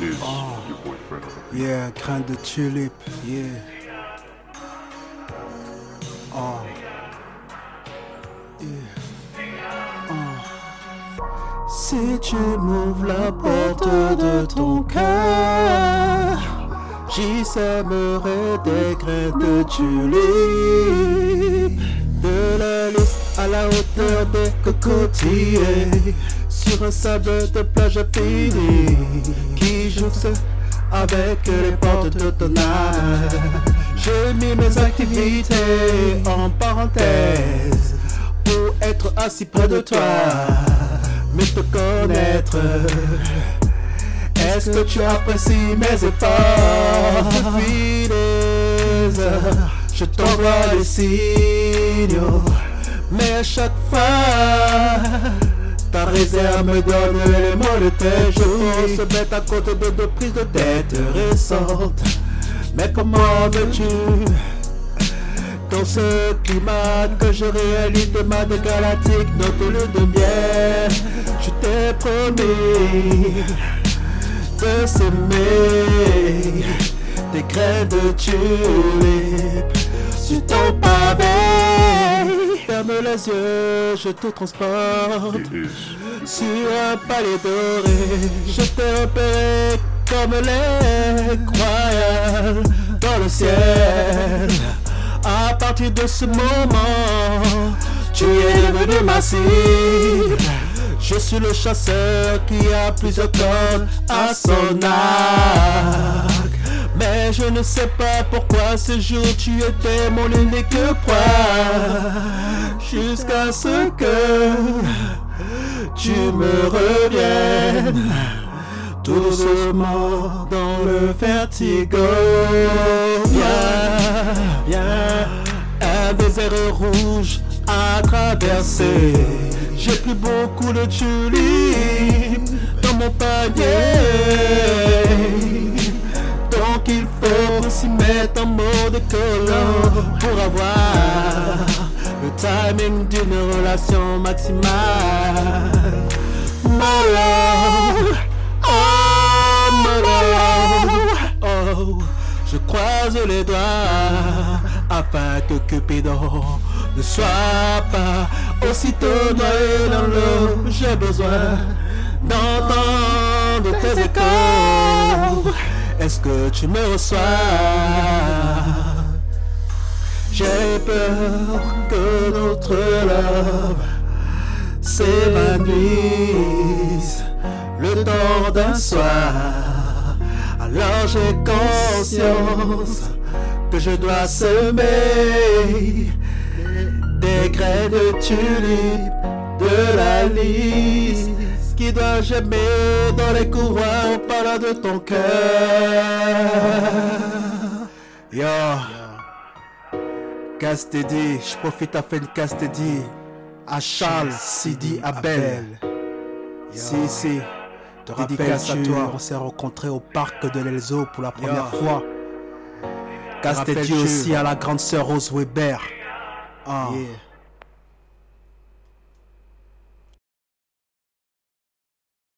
boyfriend. Yeah, grain de tulipe, yeah. Oh. Oh. Si tu m'ouvres la porte de ton cœur, j'y sèmerai des grains de tulipe. De la liste à la hauteur des cocotiers, sur un sable de plage fini qui jouxte avec les portes de ton âme. J'ai mis mes activités en parenthèse pour être assis près de toi, mais te connaître. Est-ce que tu apprécies mes efforts? Je t'envoie des signaux, mais à chaque fois. Ta réserve me donne les mots de tes jours. Se mettre à côté de deux prises de tête récentes. Mais comment veux-tu Dans ce climat que je réalise de ma galactique Notre de miel? Je t'ai promis De s'aimer. Des graines de tulipe Sur ton pavé les yeux, je te transporte sur un palais doré. Je t'ai repéré comme les croyants dans le ciel. À partir de ce moment, tu es devenu ma cible. Je suis le chasseur qui a plusieurs cordes à son arc. Mais je ne sais pas pourquoi ce jour tu étais mon unique proie. Jusqu'à ce que tu me reviennes doucement dans le vertigo. Viens, viens, un désert rouge à traverser. J'ai plus beaucoup de tulipes dans mon panier. Donc il faut s'y mettre en mode collant pour avoir le timing d'une relation maximale. My love, oh oh, je croise les doigts afin que Cupidon ne soit pas aussitôt noyé dans l'eau. J'ai besoin d'entendre tes échos. Est-ce que tu me reçois? J'ai peur que notre love s'évanouisse le temps d'un soir. Alors j'ai conscience que je dois semer des graines de tulipe de la lys qui doit germer dans les au parlant de ton cœur. Yo. Casse dédié, je profite à faire dédiée à Charles Sidi Abel. Si, si, te dédicace à toi. On s'est rencontrés au parc de l'Elzo pour la première fois. Casse dédié aussi à la grande sœur Rose Weber. Ah.